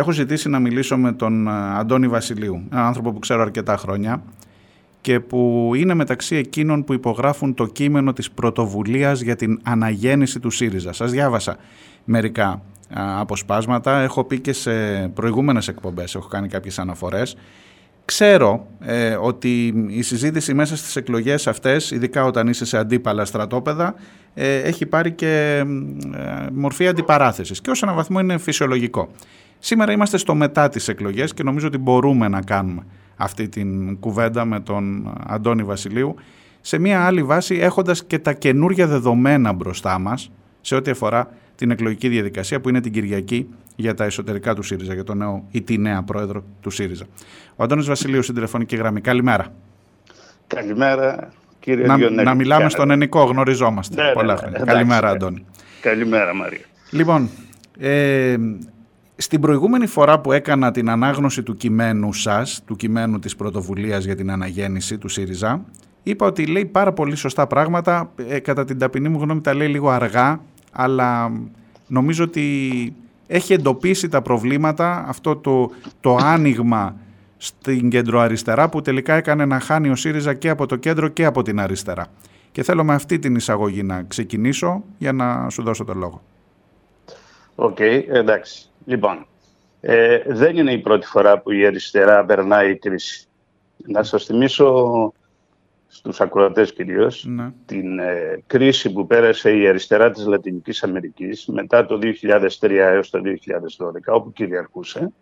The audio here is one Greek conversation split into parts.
Έχω ζητήσει να μιλήσω με τον ε, Αντώνη Βασιλείου, έναν άνθρωπο που ξέρω αρκετά χρόνια και που είναι μεταξύ εκείνων που υπογράφουν το κείμενο της πρωτοβουλίας για την αναγέννηση του ΣΥΡΙΖΑ. Σας διάβασα μερικά αποσπάσματα, έχω πει και σε προηγούμενες εκπομπές, έχω κάνει κάποιες αναφορές. Ξέρω ε, ότι η συζήτηση μέσα στις εκλογές αυτές, ειδικά όταν είσαι σε αντίπαλα στρατόπεδα, ε, έχει πάρει και ε, μορφή αντιπαράθεσης και ως έναν βαθμό είναι φυσιολογικό. Σήμερα είμαστε στο μετά τις εκλογές και νομίζω ότι μπορούμε να κάνουμε αυτή την κουβέντα με τον Αντώνη Βασιλείου σε μια άλλη βάση έχοντας και τα καινούργια δεδομένα μπροστά μας σε ό,τι αφορά την εκλογική διαδικασία που είναι την Κυριακή για τα εσωτερικά του ΣΥΡΙΖΑ, για τον νέο ή τη νέα πρόεδρο του ΣΥΡΙΖΑ. Ο Αντώνης Βασιλείου στην τηλεφωνική γραμμή. Καλημέρα. Καλημέρα κύριε να, Διονέλη. Να μιλάμε στον ενικό, γνωριζόμαστε ναι, πολλά ναι, χρόνια. εντάξει, Καλημέρα ναι. Αντώνη. Καλημέρα Μαρία. Λοιπόν, ε, στην προηγούμενη φορά που έκανα την ανάγνωση του κειμένου σας, του κειμένου της πρωτοβουλίας για την αναγέννηση του ΣΥΡΙΖΑ, είπα ότι λέει πάρα πολύ σωστά πράγματα, ε, κατά την ταπεινή μου γνώμη τα λέει λίγο αργά, αλλά νομίζω ότι έχει εντοπίσει τα προβλήματα, αυτό το, το άνοιγμα στην κεντροαριστερά που τελικά έκανε να χάνει ο ΣΥΡΙΖΑ και από το κέντρο και από την αριστερά. Και θέλω με αυτή την εισαγωγή να ξεκινήσω για να σου δώσω το λόγο. Οκ, εντάξει. Λοιπόν, ε, δεν είναι η πρώτη φορά που η αριστερά περνάει κρίση. Να σας θυμίσω στους ακροατές κυρίως Ναι. την ε, κρίση που πέρασε η αριστερά της Λατινικής Αμερικής μετά το 2003 έως το 2012 όπου κυριαρχούσε.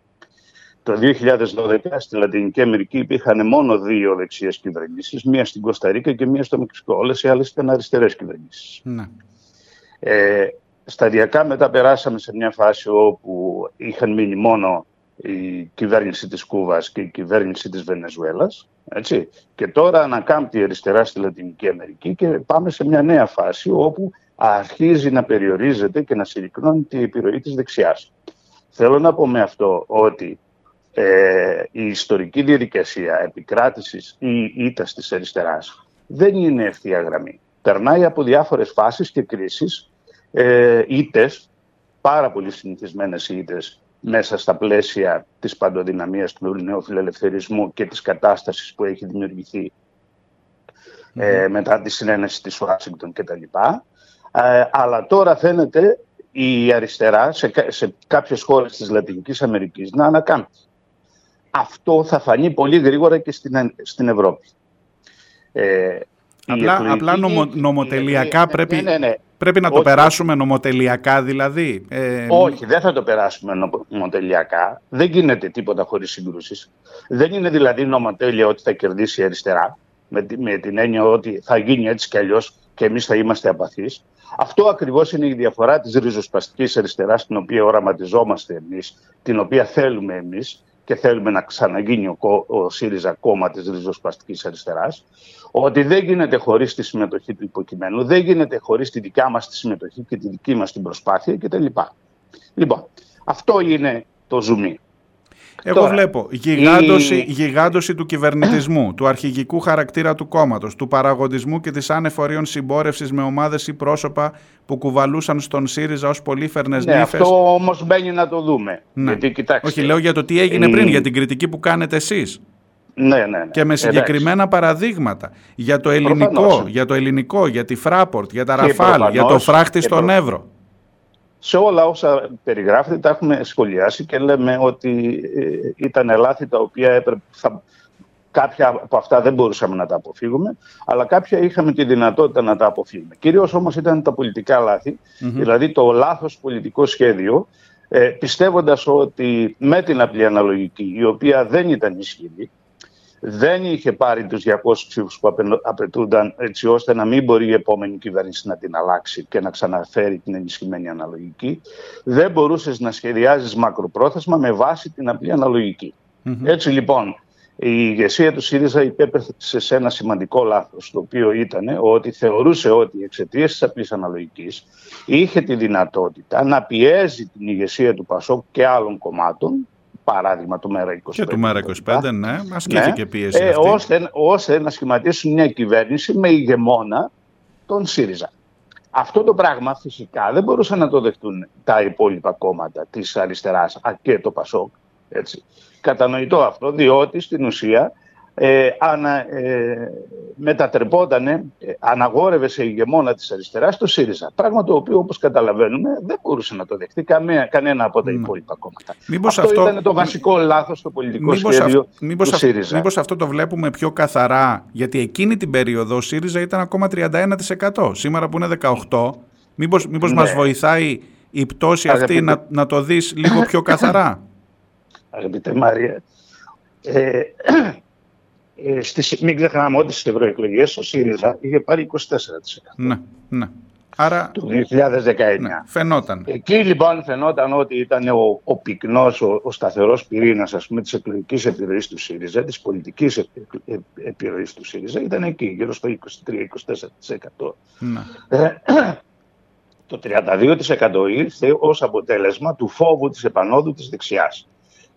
Το 2012 στη Λατινική Αμερική υπήρχαν μόνο δύο δεξιές κυβερνήσεις, μία στην Κωνσταντίνα και μία στο Μεξικό. Όλες οι άλλες ήταν αριστερές κυβερνήσεις. Ναι. Ε, σταδιακά μετά περάσαμε σε μια φάση όπου είχαν μείνει μόνο η κυβέρνηση της Κούβας και η κυβέρνηση της Βενεζουέλας. Έτσι. Και τώρα ανακάμπτει η αριστερά στη Λατινική Αμερική και πάμε σε μια νέα φάση όπου αρχίζει να περιορίζεται και να συρρυκνώνει την επιρροή της δεξιάς. Θέλω να πω με αυτό ότι ε, η ιστορική διαδικασία επικράτησης ή ήττας της αριστεράς δεν είναι ευθεία γραμμή. Περνάει από διάφορες φάσεις και κρίσεις ε, ήττες, πάρα πολύ συνηθισμένες ήττες μέσα στα πλαίσια της παντοδυναμίας του νέου φιλελευθερισμού και της κατάστασης που έχει δημιουργηθεί ε, μετά τη συνένεση της Ουάσιγκτον κτλ. Ε, αλλά τώρα φαίνεται η αριστερά σε, κα- σε κάποιες χώρες της Λατινικής Αμερικής να ανακάμπτει. Αυτό θα φανεί πολύ γρήγορα και στην, Ε- στην Ευρώπη. Ε, η Απλά, εκλογική- απλά νομο, η- νομοτελειακά ναι, πρέπει, ναι, ναι, ναι. πρέπει να το Όχι. περάσουμε νομοτελειακά δηλαδή. Ε, Όχι, δεν θα το περάσουμε νομοτελειακά. Δεν γίνεται τίποτα χωρίς συγκρούσει. Δεν είναι δηλαδή νομοτέλεια ότι θα κερδίσει η αριστερά, με, τη- με την έννοια ότι θα γίνει έτσι κι αλλιώς και εμείς θα είμαστε απαθείς. Αυτό ακριβώς είναι η διαφορά της ριζοσπαστική αριστεράς, την οποία οραματιζόμαστε εμείς, την οποία θέλουμε εμείς και θέλουμε να ξαναγίνει ο, κο- ο ΣΥΡΙΖΑ κόμμα της ριζοσπαστικής αριστεράς. Ότι δεν γίνεται χωρίς τη συμμετοχή του υποκειμένου, δεν γίνεται χωρίς τη δικιά μας τη συμμετοχή και τη δική μας την προσπάθεια κτλ. Λοιπόν, αυτό είναι το ζουμί. Εγώ Τώρα, βλέπω γιγάντωση, η- γιγάντωση του κυβερνητισμού, του αρχηγικού χαρακτήρα του κόμματος, του παραγοντισμού και της άνεφορίων συμπόρευσης με ομάδες ή πρόσωπα που κουβαλούσαν στον ΣΥΡΙΖΑ ως πολύφερνες Ναι, νύφες. αυτό όμως μπαίνει να το δούμε. Ναι. Γιατί κοιτάξτε. Όχι, λέω για το τι έγινε η- πριν, για την κριτική που κάνετε εσείς. Ναι, ναι, ναι. Και με Εντάξει. συγκεκριμένα παραδείγματα. Για το ελληνικό, Προφανώς. για το ελληνικό, για τη Φράπορτ, για τα Και Ραφάλ, για το προφανώς- φράχτη και στον προ- Εύρο. Σε όλα όσα περιγράφετε τα έχουμε σχολιάσει και λέμε ότι ε, ήταν λάθη τα οποία έπρεπε, θα, κάποια από αυτά δεν μπορούσαμε να τα αποφύγουμε, αλλά κάποια είχαμε τη δυνατότητα να τα αποφύγουμε. Κυρίως όμως ήταν τα πολιτικά λάθη, δηλαδή το λάθος πολιτικό σχέδιο, ε, πιστεύοντας ότι με την απλή αναλογική, η οποία δεν ήταν ισχυρή, δεν είχε πάρει τους 200 ψήφους που απαιτ- απαιτούνταν έτσι ώστε να μην μπορεί η επόμενη κυβέρνηση να την αλλάξει και να ξαναφέρει την ενισχυμένη αναλογική. Δεν μπορούσες να σχεδιάζεις μακροπρόθεσμα με βάση την απλή αναλογική. Έτσι λοιπόν, η ηγεσία του ΣΥΡΙΖΑ υπέπεσε σε ένα σημαντικό λάθος, το οποίο ήταν ότι θεωρούσε ότι εξαιτίας της απλής αναλογικής είχε τη δυνατότητα να πιέζει την ηγεσία του ΠΑΣΟΚ και άλλων κομμάτων, παράδειγμα του ΜΕΡΑ25. Και του ΜΕΡΑ25, ναι, ασκήθηκε πίεση ε, αυτή. ώστε, ώστε να σχηματίσουν μια κυβέρνηση με ηγεμόνα τον ΣΥΡΙΖΑ. Αυτό το πράγμα φυσικά δεν μπορούσαν να το δεχτούν τα υπόλοιπα κόμματα της αριστεράς και το ΠΑΣΟΚ. Έτσι. Κατανοητό αυτό, διότι στην ουσία ε, ανα, ε, μετατρεπόταν, ε, αναγόρευε σε ηγεμόνα της αριστεράς το ΣΥΡΙΖΑ. Πράγμα το οποίο όπως καταλαβαίνουμε δεν μπορούσε να το δεχτεί καμία, κανένα από τα ναι. υπόλοιπα κόμματα. Μήπως αυτό, αυτό ήταν το βασικό λάθος στο πολιτικό μήπως σχέδιο μήπως του ΣΥΡΙΖΑ. Μήπως αυτό το βλέπουμε πιο καθαρά, γιατί εκείνη την περίοδο ο ΣΥΡΙΖΑ ήταν ακόμα 31%. Σήμερα που είναι 18%, μήπως, μήπως ναι. μας βοηθάει η πτώση αυτή να, να το δεις λίγο πιο καθαρά; Αγαπητέ Μαρία, ε, ε, στις, μην ξεχνάμε ότι στις ευρωεκλογές ο ΣΥΡΙΖΑ είχε πάρει 24%. Ναι, ναι. Άρα, του 2019. Ναι, φαινόταν. Εκεί λοιπόν φαινόταν ότι ήταν ο, ο πυκνός, ο, ο σταθερός πυρήνας ας πούμε, της εκλογικής επιρροής του ΣΥΡΙΖΑ, της πολιτικής επιρροής του ΣΥΡΙΖΑ, ήταν εκεί, γύρω στο 23-24%. Ναι. Ε, το 32% ήρθε ως αποτέλεσμα του φόβου της επανόδου της δεξιάς.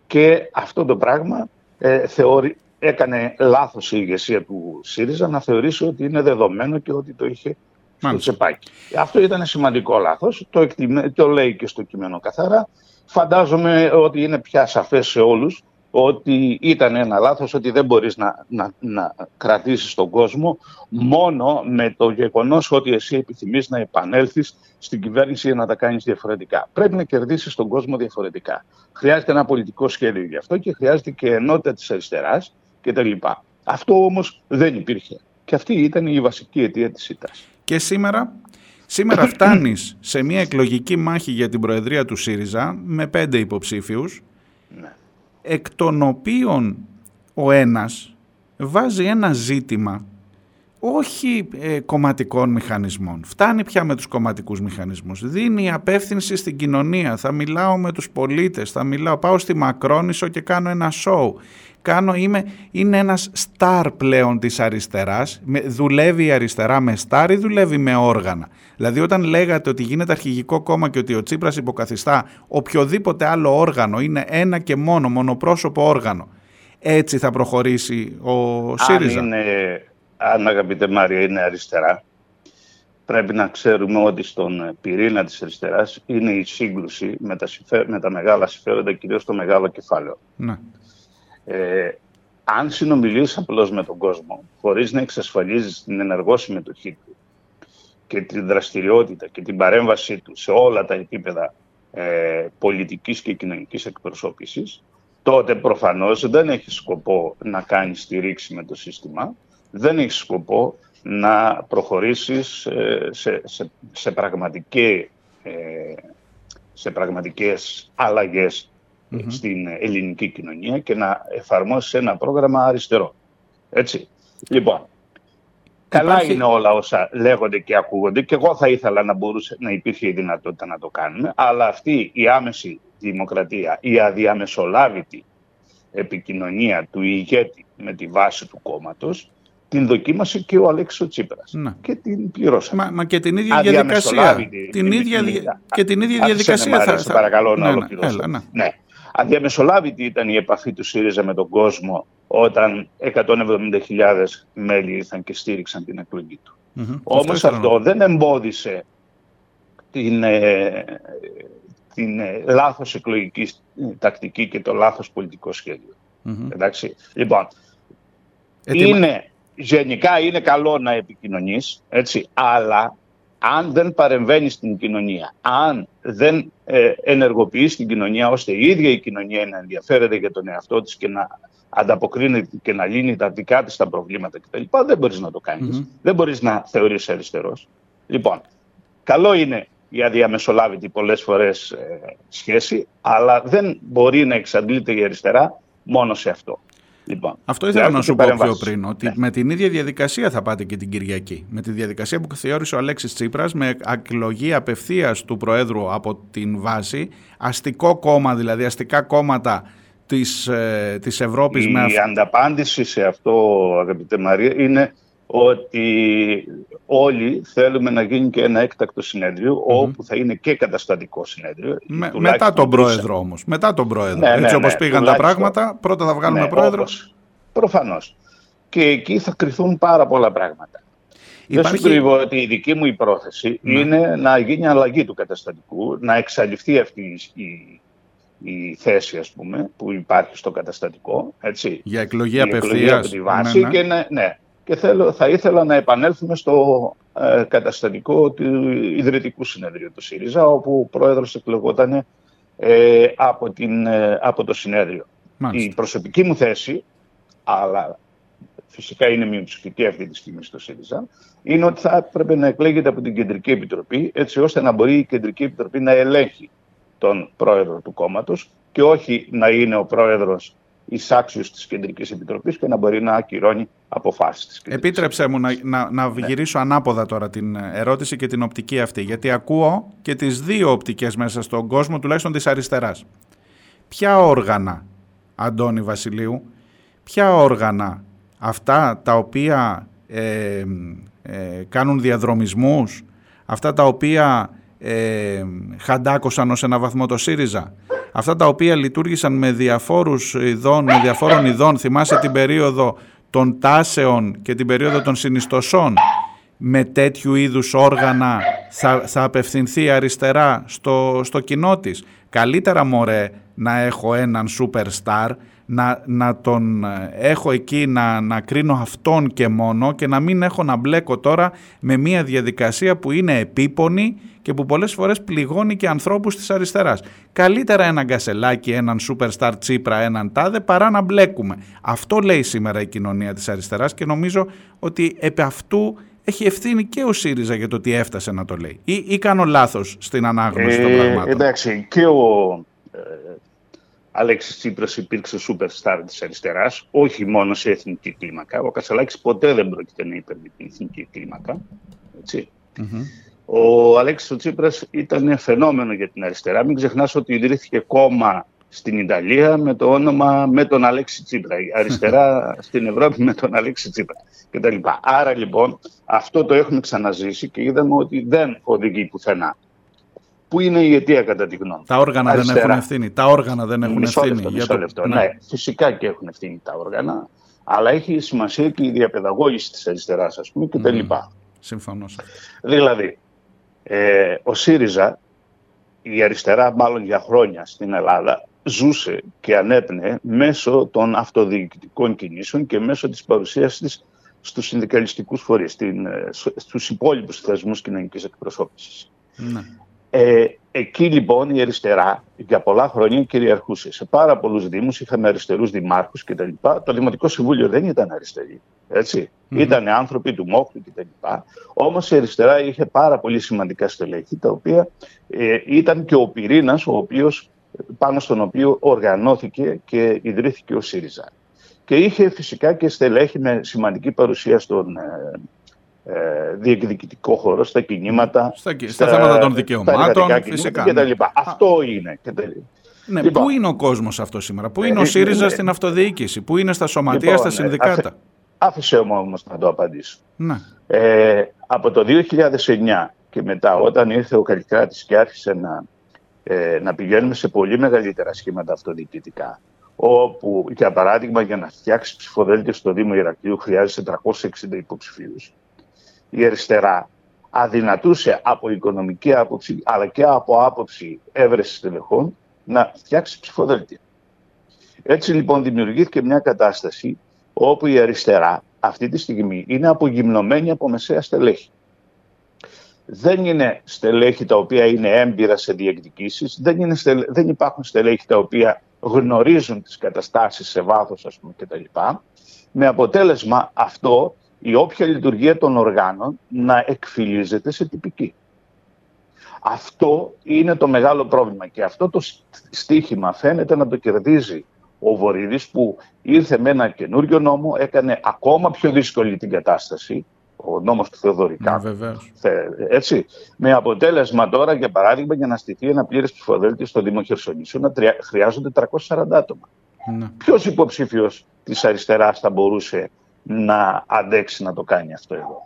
Και αυτό το πράγμα ε, θεωρεί, έκανε λάθος η ηγεσία του ΣΥΡΙΖΑ να θεωρήσει ότι είναι δεδομένο και ότι το είχε στο τσεπάκι. Αυτό ήταν σημαντικό λάθος, το, το λέει και στο κείμενο καθαρά. Φαντάζομαι ότι είναι πια σαφές σε όλους ότι ήταν ένα λάθος, ότι δεν μπορείς να, να, να κρατήσεις τον κόσμο μόνο με το γεγονός ότι εσύ επιθυμείς να επανέλθεις στην κυβέρνηση για να τα κάνεις διαφορετικά. Πρέπει να κερδίσεις τον κόσμο διαφορετικά. Χρειάζεται ένα πολιτικό σχέδιο γι' αυτό και χρειάζεται και ενότητα της αριστεράς κτλ. Αυτό όμως δεν υπήρχε. Και αυτή ήταν η βασική αιτία της ΣΥΤΑΣ. Και σήμερα, σήμερα φτάνεις σε μια εκλογική μάχη για την Προεδρία του ΣΥΡΙΖΑ με πέντε υποψήφιους, ναι. εκ των οποίων ο ένας βάζει ένα ζήτημα όχι ε, κομματικών μηχανισμών. Φτάνει πια με τους κομματικούς μηχανισμούς. Δίνει απεύθυνση στην κοινωνία. Θα μιλάω με τους πολίτες, θα μιλάω, πάω στη Μακρόνισο και κάνω ένα σοου κάνω, είμαι, είναι ένας στάρ πλέον της αριστεράς. δουλεύει η αριστερά με στάρ ή δουλεύει με όργανα; Δηλαδή όταν λέγατε ότι γίνεται αρχηγικό κόμμα και ότι ο Τσίπρας υποκαθιστά οποιοδήποτε άλλο όργανο είναι ένα και μόνο μονοπρόσωπο όργανο. Έτσι θα προχωρήσει ο ΣΥΡΙΖΑ; Αν, είναι, αν αγαπητέ Μάρια είναι αριστερά, πρέπει να ξέρουμε ότι στον πυρήνα της αριστεράς είναι η σύγκρουση με τα, με τα μεγάλα συμφέροντα, κυρίως το μεγάλο κεφάλαιο. Ναι. Ε, αν συνομιλείς απλώς με τον κόσμο, χωρίς να εξασφαλίζεις την ενεργό συμμετοχή του και την δραστηριότητα και την παρέμβασή του σε όλα τα επίπεδα ε, πολιτικής και κοινωνικής εκπροσώπησης, τότε προφανώς δεν έχει σκοπό να κάνεις στηρίξη με το σύστημα, δεν έχει σκοπό να προχωρήσεις ε, σε, σε, σε, πραγματικές, ε, σε πραγματικές αλλαγές στην ελληνική κοινωνία και να εφαρμόσεις ένα πρόγραμμα αριστερό. Έτσι. Λοιπόν, καλά είναι όλα όσα λέγονται και ακούγονται και εγώ θα ήθελα να μπορούσε να υπήρχε η δυνατότητα να το κάνουμε, αλλά αυτή η άμεση δημοκρατία, η αδιαμεσολάβητη επικοινωνία του ηγέτη με τη βάση του κόμματος την δοκίμασε και ο Αλέξης Τσίπρας ναι. και την πληρώσαμε. Μα, μα και την ίδια διαδικασία. Την ίδια, και την ίδια διαδικασία θα, θα... παρακαλώ να ναι, ναι ολοκληρώσω. Ναι, ναι. Αδιαμεσολάβητη ήταν η επαφή του ΣΥΡΙΖΑ με τον κόσμο όταν 170.000 μέλη ήρθαν και στήριξαν την εκλογή του. Mm-hmm. Όμως αυτό, δεν εμπόδισε την, ε, την ε, λάθος εκλογική τακτική και το λάθος πολιτικό Εντάξει. Λοιπόν, είναι, γενικά είναι καλό να επικοινωνείς, έτσι, αλλά αν δεν παρεμβαίνει στην κοινωνία, αν δεν ε, ενεργοποιείς την κοινωνία ώστε η ίδια η κοινωνία να ενδιαφέρεται για τον εαυτό της και να ανταποκρίνεται και να λύνει τα δικά της τα προβλήματα κτλ. Δεν μπορείς να το κάνεις. Δεν μπορείς να θεωρείς αριστερός. Λοιπόν, καλό είναι η αδιαμεσολάβητη πολλές φορές ε, σχέση, αλλά δεν μπορεί να εξαντλείται η αριστερά μόνο σε αυτό. Λοιπόν, Αυτό ήθελα να σου πω πιο πριν, ότι ναι. με την ίδια διαδικασία θα πάτε και την Κυριακή. Με τη διαδικασία που θεώρησε ο Αλέξης Τσίπρας, με ακλογή απευθείας του Προέδρου από την βάση, αστικό κόμμα, δηλαδή αστικά κόμματα της, ε, της Ευρώπης. Η με ανταπάντηση σε αυτό, αγαπητέ Μαρία, είναι ότι όλοι θέλουμε να γίνει και ένα έκτακτο όπου θα είναι και καταστατικό συνέδριο. μετά τον πρόεδρο όμως. Μετά τον πρόεδρο. Ναι, Έτσι ναι, όπως ναι, πήγαν τα πράγματα, πρώτα θα βγάλουμε ναι, πρόεδρο. Προφανώς. Και εκεί θα κρυθούν πάρα πολλά πράγματα. Δεν σου κρύβω ότι η δική μου υπόθεση ναι. είναι να γίνει αλλαγή του καταστατικού, να εξαλειφθεί αυτή η, η θέση ας πούμε, που υπάρχει στο καταστατικό. Έτσι. Για εκλογή απευθείας. από τη βάση ναι, ναι. Και, ναι, ναι. Και θέλω, θα ήθελα να επανέλθουμε στο ε, καταστατικό του Ιδρυτικού Συνεδρίου του ΣΥΡΙΖΑ, όπου ο πρόεδρος εκλεγόταν ε, από, την, ε, από το συνέδριο. Η προσωπική μου θέση, αλλά φυσικά είναι μειοψηφική αυτή τη στιγμή στο ΣΥΡΙΖΑ, είναι ότι θα έπρεπε να εκλέγεται από την Κεντρική Επιτροπή, έτσι ώστε να μπορεί η Κεντρική Επιτροπή να ελέγχει τον πρόεδρο του κόμματος και όχι να είναι ο πρόεδρος εισάξιος της Κεντρικής Επιτροπής και να μπορεί να ακυρώνει αποφάσεις της. Επίτρεψέ μου να, να, να ναι. γυρίσω ανάποδα τώρα την ερώτηση και την οπτική αυτή. Γιατί ακούω και τις δύο οπτικές μέσα στον κόσμο, τουλάχιστον της αριστεράς. Ποια όργανα, Αντώνη Βασιλείου, ποια όργανα αυτά τα οποία ε, ε, κάνουν διαδρομισμούς, αυτά τα οποία ε, χαντάκωσαν ως ένα βαθμό το ΣΥΡΙΖΑ, αυτά τα οποία λειτουργήσαν με διαφόρους ειδών, με διαφόρων ειδών, θυμάσαι την περίοδο των τάσεων και την περίοδο των συνιστοσών, με τέτοιου είδους όργανα θα, θα απευθυνθεί αριστερά στο, στο κοινό της. Καλύτερα μωρέ να έχω έναν superstar να, να τον ε, έχω εκεί να, να κρίνω αυτόν και μόνο και να μην έχω να μπλέκω τώρα με μια διαδικασία που είναι επίπονη και που πολλές φορές πληγώνει και ανθρώπους της αριστεράς. Καλύτερα έναν Γκασελάκη, έναν superstar Τσίπρα, έναν Τάδε παρά να μπλέκουμε. Αυτό λέει σήμερα η κοινωνία της αριστεράς και νομίζω ότι επί αυτού έχει ευθύνη και ο ΣΥΡΙΖΑ για το ότι έφτασε να το λέει. Ή, ή κάνω λάθος στην ανάγνωση των ε, πραγμάτων; Εντάξει, και ο ε, Αλέξης Τσίπρας υπήρξε σούπερ στάρ της αριστεράς, όχι μόνο σε εθνική κλίμακα. Ο Κασαλάκης ποτέ δεν πρόκειται να υπερβεί την εθνική κλίμακα. Ο Αλέξης Τσίπρας ήταν φαινόμενο για την αριστερά. Μην ξεχνάς ότι ιδρύθηκε κόμμα στην Ιταλία με το όνομα με τον Αλέξη Τσίπρα. Αριστερά στην Ευρώπη με τον Αλέξη Τσίπρα κτλ. Άρα λοιπόν αυτό το έχουμε ξαναζήσει και είδαμε ότι δεν οδηγεί πουθενά. Πού είναι η αιτία κατά τη γνώμη. Τα όργανα Αριστερά. δεν έχουν ευθύνη. Τα όργανα δεν έχουν μισό ευθύνη. Λεπτό, μισό λεπτό. Ναι. ναι. φυσικά και έχουν ευθύνη τα όργανα, αλλά έχει σημασία και η διαπαιδαγώγηση της αριστεράς, ας πούμε, κτλ. Mm. Συμφωνώ. Δηλαδή, ε, ο ΣΥΡΙΖΑ, η αριστερά μάλλον για χρόνια στην Ελλάδα, ζούσε και ανέπνεε μέσω των αυτοδιοικητικών κινήσεων και μέσω της παρουσίας της στους συνδικαλιστικούς φορείς, στην, ε, στους υπόλοιπους θεσμούς κοινωνικής εκπροσώπησης. Ναι. Ε, εκεί λοιπόν η αριστερά για πολλά χρόνια κυριαρχούσε. Σε πάρα πολλούς Δήμους είχαμε αριστερούς δημάρχους κτλ. Το Δημοτικό Συμβούλιο δεν ήταν αριστερή. Έτσι. Mm-hmm. Ήταν άνθρωποι του Μόχλου κτλ. Όμως η αριστερά είχε πάρα πολύ σημαντικά στελέχη, τα οποία ε, ήταν και ο πυρήνας πάνω στον οποίο οργανώθηκε και ιδρύθηκε ο ΣΥΡΙΖΑ. Και είχε φυσικά και στελέχη με σημαντική παρουσία στον, ε, ε, διεκδικητικό χώρο, στα κινήματα, στα, στα, θέματα των δικαιωμάτων, φυσικά. Και τα λοιπά. Ναι. Αυτό είναι. Και τα ναι, λοιπόν, πού είναι ο κόσμος αυτός σήμερα, πού είναι ο ε, ΣΥΡΙΖΑ ε, στην αυτοδιοίκηση, πού είναι στα σωματεία, λοιπόν, στα συνδικάτα; Αφ, άφησε μου όμως να το απαντήσω. Ναι. Ε, από το 2009 και μετά όταν ήρθε ο Καλλικράτης και άρχισε να, ε, να πηγαίνουμε σε πολύ μεγαλύτερα σχήματα αυτοδιοικητικά όπου για παράδειγμα για να φτιάξει ψηφοδέλτιο στο Δήμο Ηρακλείου χρειάζεται 460 υποψηφίους η αριστερά αδυνατούσε από οικονομική άποψη αλλά και από άποψη έβρεση τελεχών να φτιάξει ψηφοδέλτια. Έτσι λοιπόν δημιουργήθηκε μια κατάσταση όπου η αριστερά αυτή τη στιγμή είναι απογυμνωμένη από μεσαία στελέχη. Δεν είναι στελέχη τα οποία είναι έμπειρα σε διεκδικήσεις, δεν, δεν υπάρχουν στελέχη τα οποία γνωρίζουν τις καταστάσεις σε βάθος ας πούμε κτλ. Με αποτέλεσμα αυτό η όποια λειτουργία των οργάνων να εκφυλίζεται σε τυπική. Αυτό είναι το μεγάλο πρόβλημα και αυτό το στίχημα φαίνεται να το κερδίζει ο Βορύδης που ήρθε με ένα καινούριο νόμο, έκανε ακόμα πιο δύσκολη την κατάσταση, ο νόμος του Θεοδωρικά. Ναι, έτσι, με αποτέλεσμα τώρα, για παράδειγμα, για να στηθεί ένα πλήρες ψηφοδέλτιο στο Δήμο Χερσονήσου, να χρειάζονται 340 άτομα. Ναι. Ποιος υποψήφιος της αριστεράς θα μπορούσε να αντέξει να το κάνει αυτό εδώ.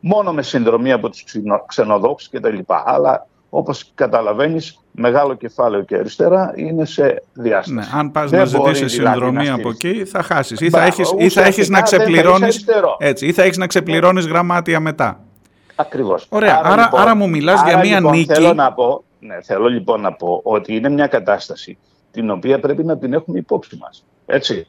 Μόνο με συνδρομή από τους ξενοδόχους και τα λοιπά. Αλλά όπως καταλαβαίνεις, μεγάλο κεφάλαιο και αριστερά είναι σε διάσταση. Ναι, αν πας να ζητήσεις δηλαδή συνδρομή από εκεί θα χάσεις ή θα έχεις, ή θα έχεις να ξεπληρώνεις, έτσι, ή θα έχεις να ξεπληρώνεις γραμμάτια μετά. Ακριβώς. Ωραία, άρα, άρα, λοιπόν, άρα μου μιλάς για μία λοιπόν, νίκη. Θέλω, να πω, ναι, θέλω λοιπόν να πω ότι είναι μια κατάσταση την οποία πρέπει να την έχουμε υπόψη μας. Έτσι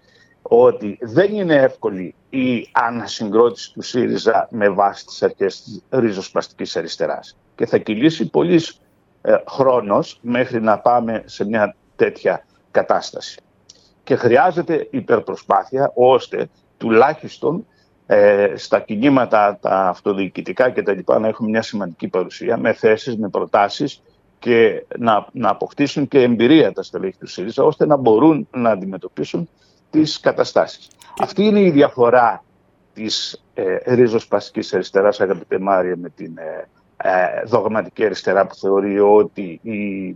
ότι δεν είναι εύκολη η ανασυγκρότηση του ΣΥΡΙΖΑ με βάση τις αρχές της ριζοσπαστικής αριστεράς. Και θα κυλήσει πολύς ε, χρόνος μέχρι να πάμε σε μια τέτοια κατάσταση. Και χρειάζεται υπερπροσπάθεια ώστε τουλάχιστον ε, στα κινήματα τα αυτοδιοικητικά και τα λοιπά να έχουμε μια σημαντική παρουσία με θέσεις, με προτάσεις και να, να αποκτήσουν και εμπειρία τα στελέχη του ΣΥΡΙΖΑ ώστε να μπορούν να αντιμετωπίσουν τις καταστάσεις. Αυτή είναι η διαφορά της ε, ριζοσπαστικής αριστεράς, αγαπητέ Μάρια, με την ε, ε, δογματική αριστερά που θεωρεί ότι η,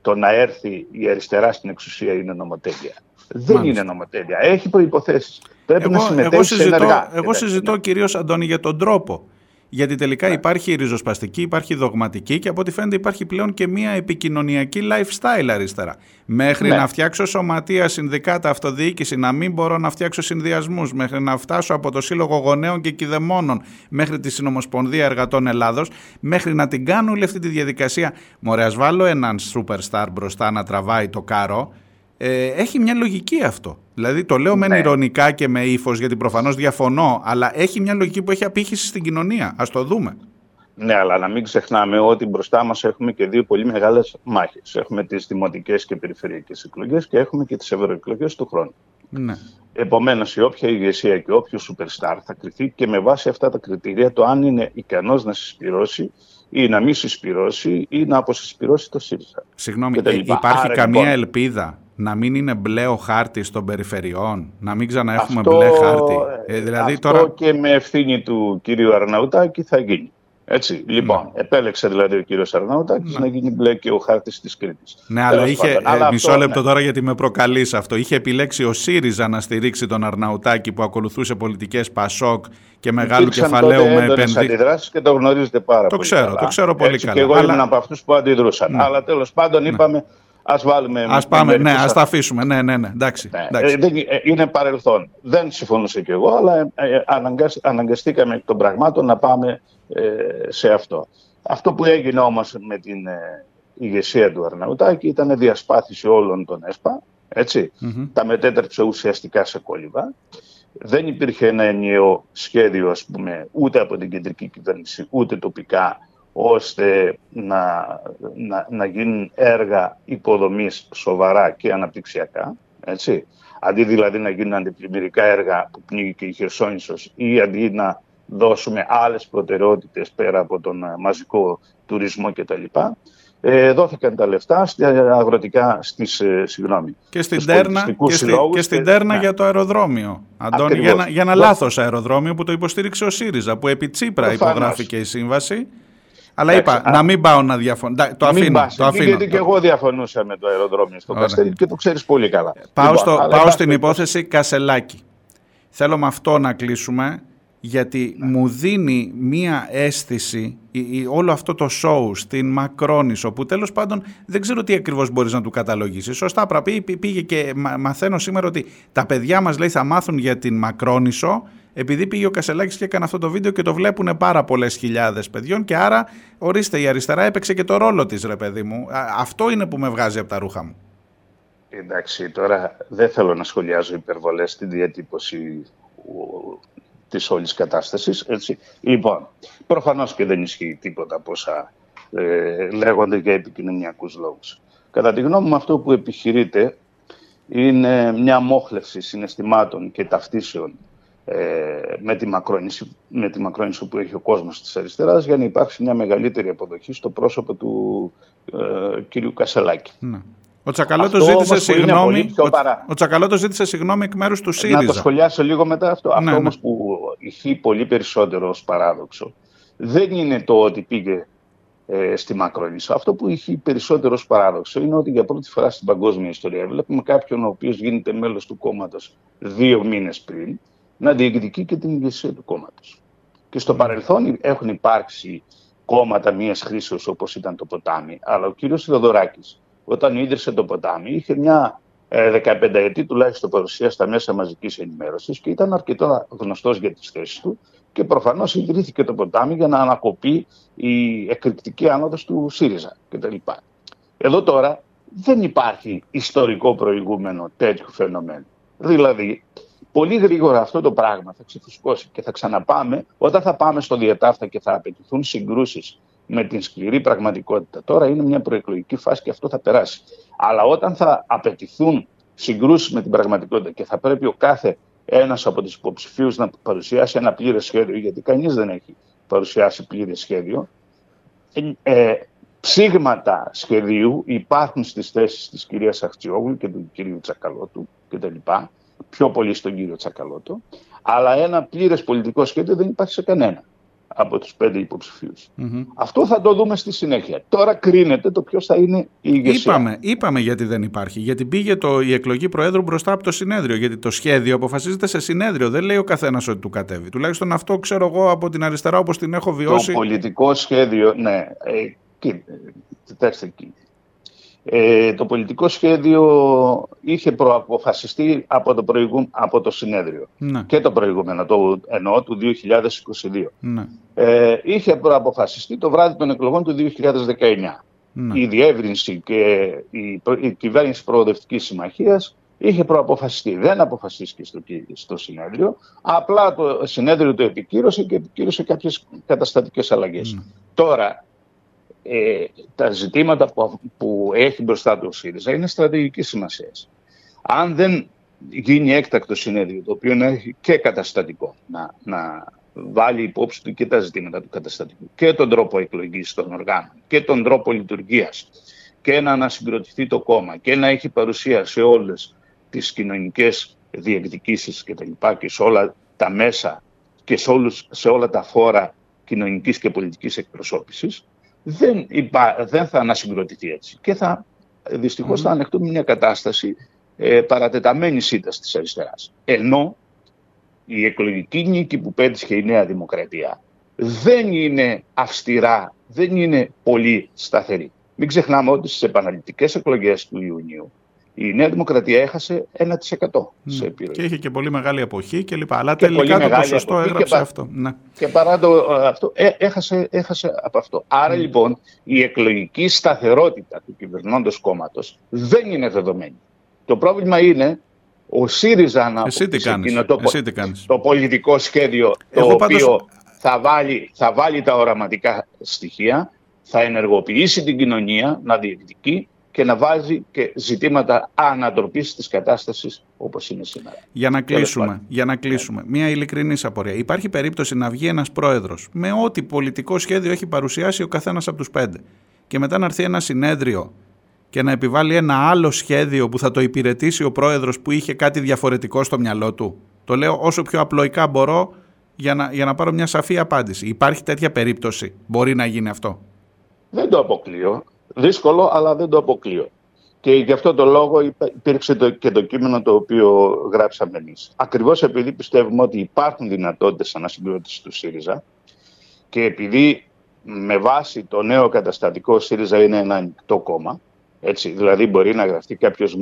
το να έρθει η αριστερά στην εξουσία είναι νομοτέλεια. Δεν είναι νομοτέλεια. Έχει προϋποθέσεις. Πρέπει εγώ, να συμμετέχεις εγώ συζητώ, ενεργά. Εγώ συζητώ κυρίως, Αντώνη, για τον τρόπο. Γιατί τελικά ναι. υπάρχει ριζοσπαστική, υπάρχει δογματική και από ό,τι φαίνεται υπάρχει πλέον και μια επικοινωνιακή lifestyle αριστερά. Μέχρι ναι. να φτιάξω σωματεία, συνδικάτα, αυτοδιοίκηση, να μην μπορώ να φτιάξω συνδυασμούς, μέχρι να φτάσω από το Σύλλογο Γονέων και Κιδεμόνων μέχρι τη Συνομοσπονδία Εργατών Ελλάδος, μέχρι να την κάνω όλη αυτή τη διαδικασία. Μωρέ, βάλω έναν superstar μπροστά να τραβάει το κάρο ε, έχει μια λογική αυτό. Δηλαδή το λέω μεν ναι. ηρωνικά και με ύφος γιατί προφανώς διαφωνώ, αλλά έχει μια λογική που έχει απήχηση στην κοινωνία. Α το δούμε. Ναι, αλλά να μην ξεχνάμε ότι μπροστά μας έχουμε και δύο πολύ μεγάλες μάχες. Έχουμε τις δημοτικές και περιφερειακές εκλογές και έχουμε και τις ευρωεκλογές του χρόνου. Ναι. Επομένως, η όποια ηγεσία και όποιο superstar θα κριθεί και με βάση αυτά τα κριτήρια το αν είναι ικανός να συσπηρώσει ή να μην συσπηρώσει ή να αποσυσπηρώσει το ΣΥΡΙΖΑ. Συγγνώμη, ε, υπάρχει καμία λοιπόν, ελπίδα να μην είναι μπλε ο χάρτης των περιφερειών, να μην ξαναέχουμε αυτό, μπλε χάρτη. Ε, δηλαδή αυτό τώρα... και με ευθύνη του κυρίου Αρναουτάκη θα γίνει. Έτσι, λοιπόν, ναι. επέλεξε δηλαδή ο κύριος Αρναουτάκης ναι. να γίνει μπλε και ο χάρτης της Κρήτης. Ναι, αλλά είχε. Ε, αλλά μισό αυτό, λεπτό ναι. τώρα γιατί με προκαλείς αυτό. Είχε επιλέξει ο ΣΥΡΙΖΑ να στηρίξει τον Αρναουτάκη που ακολουθούσε πολιτικές Πασόκ και μεγάλου κεφαλαίου με επενδύσει. αντιδράσεις και το γνωρίζετε πάρα το πολύ. Ξέρω, καλά. Το ξέρω πολύ Έτσι, καλά. Και εγώ αλλά... ήμουν από αυτούς που αντιδρούσαν. Ναι. Αλλά τέλος πάντων ναι. είπαμε Ας βάλουμε... Ας πάμε, ναι, ας τα αφήσουμε. Ναι, ναι, ναι, εντάξει. Ναι, εντάξει. Ε, ε, είναι παρελθόν. Δεν συμφωνούσα κι εγώ, αλλά ε, αναγκαστήκαμε των πραγμάτων να πάμε σε αυτό. Αυτό που έγινε όμως με την ηγεσία του Αρναουτάκη ήταν διασπάθηση όλων των ΕΣΠΑ, ετσι Τα μετέτρεψε ουσιαστικά σε κόλληβα. Δεν υπήρχε ένα ενιαίο σχέδιο, ας πούμε, ούτε από την κεντρική κυβέρνηση, ούτε τοπικά, ώστε να, να, να γίνουν έργα υποδομής σοβαρά και αναπτυξιακά. Έτσι. Αντί δηλαδή να γίνουν αντιπλημμυρικά έργα που πνίγει και η Χερσόνησος ή αντί να δώσουμε άλλες προτεραιότητες πέρα από τον ε, μαζικό τουρισμό κτλ. Ε, δόθηκαν τα λεφτά στα αγροτικά στις, ε, συγγνώμη, και στην Τέρνα, και, στη, και στην Τέρνα ναι. για το αεροδρόμιο. Αντώνη, για, ένα, για ένα λάθος αεροδρόμιο που το υποστήριξε ο ΣΥΡΙΖΑ, που επί Τσίπρα υπογράφηκε η σύμβαση αλλά είπα να μην πάω να διαφωνώ. Το αφήνω. το αφήνω. Γιατί και εγώ διαφωνούσα με το αεροδρόμιο στο Καστέλι και το ξέρεις πολύ καλά. Πάω, λοιπόν, στο, πάω στην υπόθεση Κασελάκη. Θέλω με αυτό να κλείσουμε γιατί μου δίνει μία αίσθηση όλο αυτό το show στην Μακρόνισο που τέλος πάντων δεν ξέρω τι ακριβώς μπορείς να του καταλογίσεις. Σωστά πήγε και μαθαίνω σήμερα ότι τα παιδιά μας λέει θα μάθουν για την Μακρόνισο επειδή πήγε ο Κασελάκης και έκανε αυτό το βίντεο και το βλέπουν πάρα πολλές χιλιάδες παιδιών και άρα ορίστε η αριστερά έπαιξε και το ρόλο της ρε παιδί μου. Αυτό είναι που με βγάζει από τα ρούχα μου. Εντάξει, τώρα δεν θέλω να σχολιάζω υπερβολές στην διατύπωση της όλης κατάστασης. Έτσι. Λοιπόν, προφανώς και δεν ισχύει τίποτα από όσα ε, λέγονται για επικοινωνιακούς λόγους. Κατά τη γνώμη μου αυτό που επιχειρείται είναι μια μόχλευση συναισθημάτων και ταυτίσεων ε, με, τη μακρόνηση, με τη μακρόνηση που έχει ο κόσμος της αριστεράς για να υπάρξει μια μεγαλύτερη αποδοχή στο πρόσωπο του ε, κυρίου Κασελάκη. Ναι. Ο Τσακαλώτος ζήτησε συγγνώμη. Ο, ο ζήτησε συγγνώμη εκ μέρους του ΣΥΡΙΖΑ. Να το σχολιάσω λίγο μετά αυτό. Ναι, αυτό ναι. όμως που ηχεί πολύ περισσότερο ως παράδοξο δεν είναι το ότι πήγε ε, στη Μακρόνισσα. Αυτό που ηχεί περισσότερο ως παράδοξο είναι ότι για πρώτη φορά στην παγκόσμια ιστορία βλέπουμε κάποιον ο οποίος γίνεται μέλος του κόμματος δύο μήνες πριν να διεκδικεί και την ηγεσία του κόμματος. Και στο παρελθόν έχουν υπάρξει κόμματα μίας χρήσεως όπως ήταν το ποτάμι. Αλλά ο κύριος Θεοδωράκης, όταν ίδρυσε το ποτάμι, είχε μια 15 ε, ετή τουλάχιστον παρουσία στα μέσα μαζικής ενημέρωσης και ήταν αρκετό γνωστός για τις θέσεις του και προφανώς ιδρύθηκε το ποτάμι για να ανακοπεί η εκρηκτική άνοδος του ΣΥΡΙΖΑ κτλ. Εδώ τώρα δεν υπάρχει ιστορικό προηγούμενο τέτοιου φαινομένου. Δηλαδή, πολύ γρήγορα αυτό το πράγμα θα ξεφουσκώσει και θα ξαναπάμε όταν θα πάμε στο διατάφτα και θα απαιτηθούν συγκρούσεις με την σκληρή πραγματικότητα. Τώρα είναι μια προεκλογική φάση και αυτό θα περάσει. Αλλά όταν θα απαιτηθούν συγκρούσεις με την πραγματικότητα και θα πρέπει ο κάθε ένας από του υποψηφίους να παρουσιάσει ένα πλήρες σχέδιο, γιατί κανείς δεν έχει παρουσιάσει πλήρες σχέδιο, ε, ε, ψήγματα σχεδίου υπάρχουν στις θέσεις της κυρίας Αχτσιόγλου και του κυρίου Τσακαλώτου κτλ. Πιο πολύ στον κύριο Τσακαλώτο. Αλλά ένα πλήρες πολιτικό σχέδιο δεν υπάρχει σε κανένα από τους πέντε Αυτό θα το δούμε στη συνέχεια. Τώρα κρίνεται το ποιος θα είναι η ηγεσία. Είπαμε, είπαμε γιατί δεν υπάρχει. Γιατί πήγε το, η εκλογή Προέδρου μπροστά από το συνέδριο. Γιατί το σχέδιο αποφασίζεται σε συνέδριο. Δεν λέει ο καθένας ότι του κατέβει. Τουλάχιστον αυτό ξέρω εγώ από την αριστερά όπως την έχω βιώσει. Το πολιτικό σχέδιο, ναι. Ε, κοιτάξτε εκεί. Ε, το πολιτικό σχέδιο είχε προαποφασιστεί από το, από το συνέδριο ναι. και το προηγούμενο, το εννοώ του 2022. Ναι. Ε, είχε προαποφασιστεί το βράδυ των εκλογών του 2019. Ναι. Η διεύρυνση και η, η κυβέρνηση προοδευτικής συμμαχίας είχε προαποφασιστεί. Δεν αποφασίστηκε στο, στο συνέδριο, απλά το συνέδριο το επικύρωσε και επικύρωσε κάποιες καταστατικές αλλαγές. Τώρα, ε, τα ζητήματα που, που έχει μπροστά του ο ΣΥΡΙΖΑ είναι στρατηγικής σημασίας. Αν δεν γίνει έκτακτο συνέδριο, το οποίο να έχει και καταστατικό, να, να βάλει υπόψη του και τα ζητήματα του καταστατικού και τον τρόπο εκλογής των οργάνων και τον τρόπο λειτουργίας και να ανασυγκροτηθεί το κόμμα και να έχει παρουσία σε όλες τις κοινωνικές διεκδικήσεις και τα λοιπά και σε όλα τα μέσα και σε, όλους, σε όλα τα φόρα κοινωνικής και πολιτικής εκπροσώπησης, δεν, υπά, δεν θα ανασυγκροτηθεί έτσι. Και θα, δυστυχώς θα ανεχτούμε μια κατάσταση ε, παρατεταμένη ήττα της αριστεράς. Ενώ η εκλογική νίκη που πέτυχε η Νέα Δημοκρατία δεν είναι αυστηρά, δεν είναι πολύ σταθερή. Μην ξεχνάμε ότι στις επαναληπτικές εκλογές του Ιουνίου η Νέα Δημοκρατία έχασε 1% σε επιρροή. Και είχε και πολύ μεγάλη αποχή και λοιπά. Αλλά και τελικά το ποσοστό έγραψε αυτό. Ναι. Και παρά το αυτό, ε, έχασε, έχασε από αυτό. Άρα λοιπόν η εκλογική σταθερότητα του κυβερνώντος κόμματος δεν είναι δεδομένη. Το πρόβλημα είναι ο ΣΥΡΙΖΑ να Εσύ τι το, το πολιτικό σχέδιο το οποίο θα, βάλει, θα βάλει τα οραματικά στοιχεία, θα ενεργοποιήσει την κοινωνία να διεκδικεί και να βάζει και ζητήματα ανατροπής της κατάστασης όπως είναι σήμερα. Για να κλείσουμε, για να κλείσουμε. μια ειλικρινή απορία. Υπάρχει περίπτωση να βγει ένας πρόεδρος με ό,τι πολιτικό σχέδιο έχει παρουσιάσει ο καθένας από τους πέντε και μετά να έρθει ένα συνέδριο και να επιβάλλει ένα άλλο σχέδιο που θα το υπηρετήσει ο πρόεδρος που είχε κάτι διαφορετικό στο μυαλό του. Το λέω όσο πιο απλοϊκά μπορώ για να, για να πάρω μια σαφή απάντηση. Υπάρχει τέτοια περίπτωση; Μπορεί να γίνει αυτό; Δεν το αποκλείω. Δύσκολο, αλλά δεν το αποκλείω. Και γι' αυτό το λόγο υπήρξε το, και το κείμενο το οποίο γράψαμε εμείς. Ακριβώς επειδή πιστεύουμε ότι υπάρχουν δυνατότητες ανασυγκρότησης του ΣΥΡΙΖΑ και επειδή με βάση το νέο καταστατικό ΣΥΡΙΖΑ είναι ένα ανοιχτό κόμμα, έτσι, δηλαδή μπορεί να γραφτεί κάποιος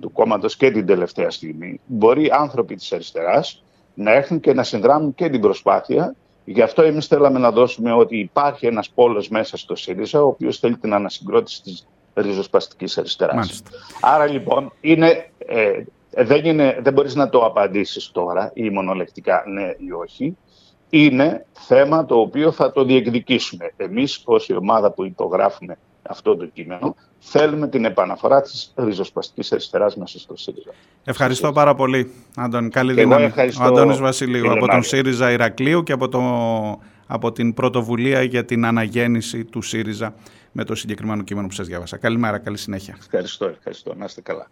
του κόμματος και την τελευταία στιγμή. Μπορεί άνθρωποι της αριστεράς να έρθουν και να συνδράμουν και την προσπάθεια Γι' αυτό εμείς θέλαμε να δώσουμε ότι υπάρχει ένας πόλος μέσα στο ΣΥΡΙΖΑ, ο οποίος θέλει την ανασυγκρότηση της ριζοσπαστικής αριστεράς. Άρα λοιπόν είναι, ε, δεν, είναι, δεν μπορείς να το απαντήσεις τώρα ή μονολεκτικά ναι ή όχι. Είναι θέμα το οποίο θα το διεκδικήσουμε. Εμείς ως η ομάδα που υπογράφουμε αυτό το κείμενο θέλουμε την επαναφορά της ριζοσπαστικής αριστεράς μέσα στο ΣΥΡΙΖΑ. Ευχαριστώ πάρα πολύ, Άντων. Καλή δύναμη. Ο Αντώνης Βασιλείου από τον ΣΥΡΙΖΑ Ηρακλείου και από, το, από την πρωτοβουλία για την αναγέννηση του ΣΥΡΙΖΑ με το συγκεκριμένο κείμενο που σας διάβασα. Καλημέρα, καλή συνέχεια. Ευχαριστώ, ευχαριστώ. Να είστε καλά.